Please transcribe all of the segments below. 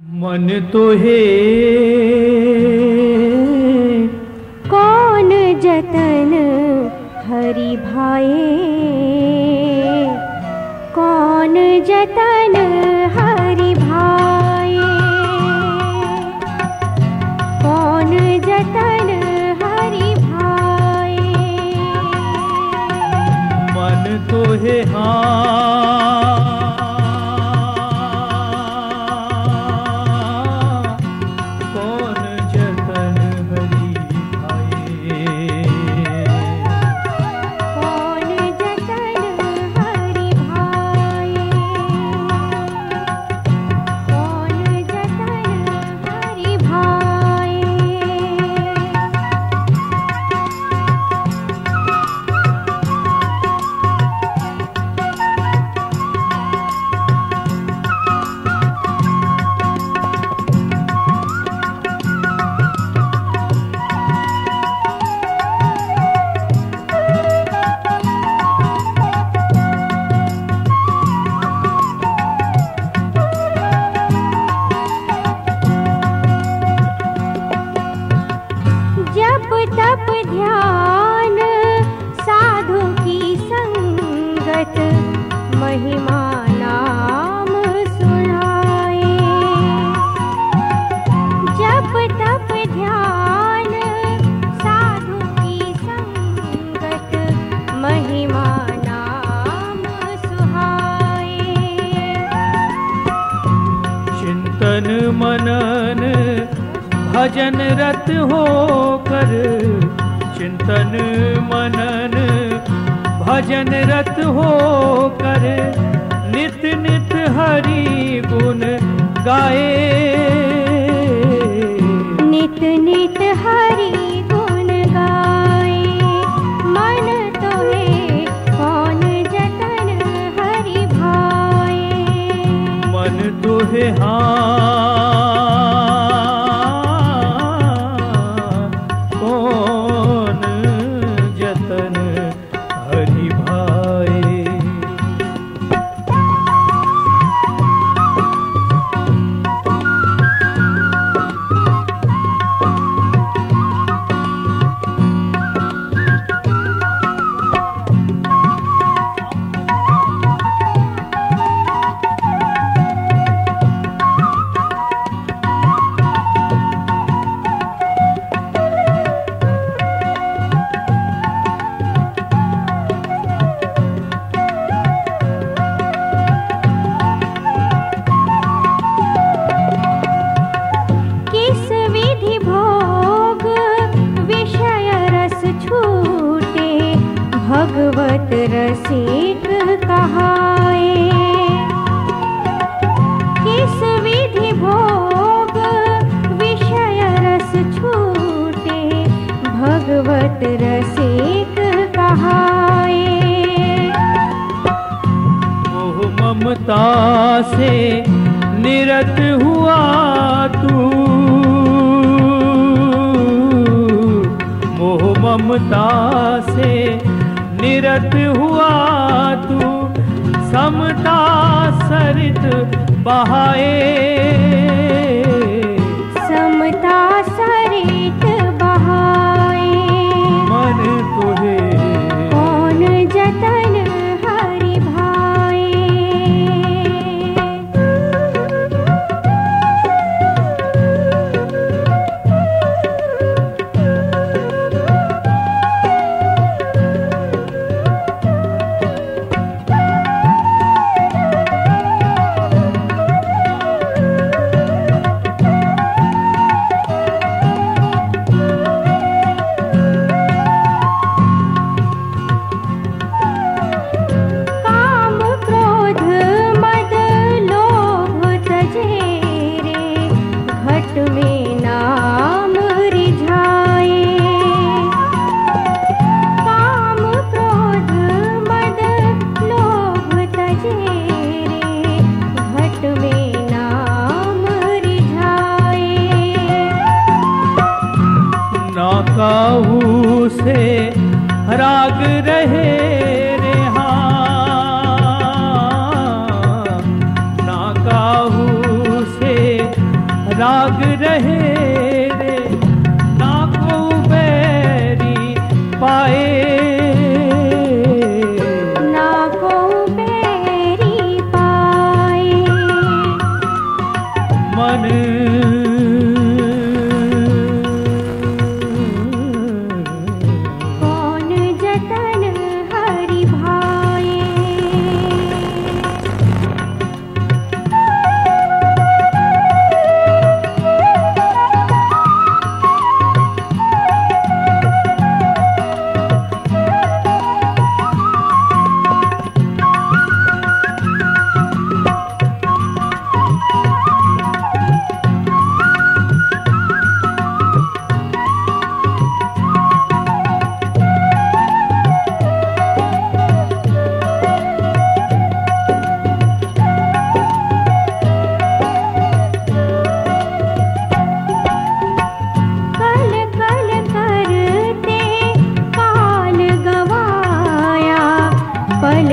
मन तो है कौन जतन हरि भाए? कौन जतन महिमा जप तप ध्यान साधु की संगत महिमा नाम सुहाए चिंतन मनन भजन रत होकर चिंतन मनन भजन रत होकर नित नित हरि गुण गाए भगवत रसिक कहाए। किस विधि भोग विषय रस छूटे, भगवत रसिक कहाए। मोह ममता से निरत हुआ तू। मोह ममता से निरत हुआ तू समता सरित बहाए।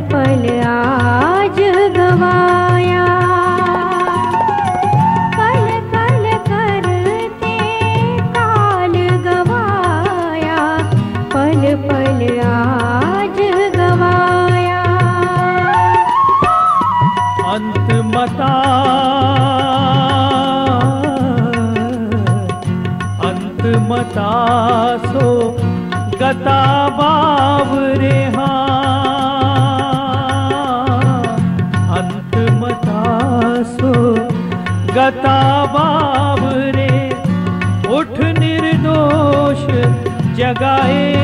पल आज गवाया। पल कल करते काल गवाया। पल पल आज गवाया। अंत मता। अंत मता सो गता बाब रेहा गता बाबरे उठ निर्दोष जगाए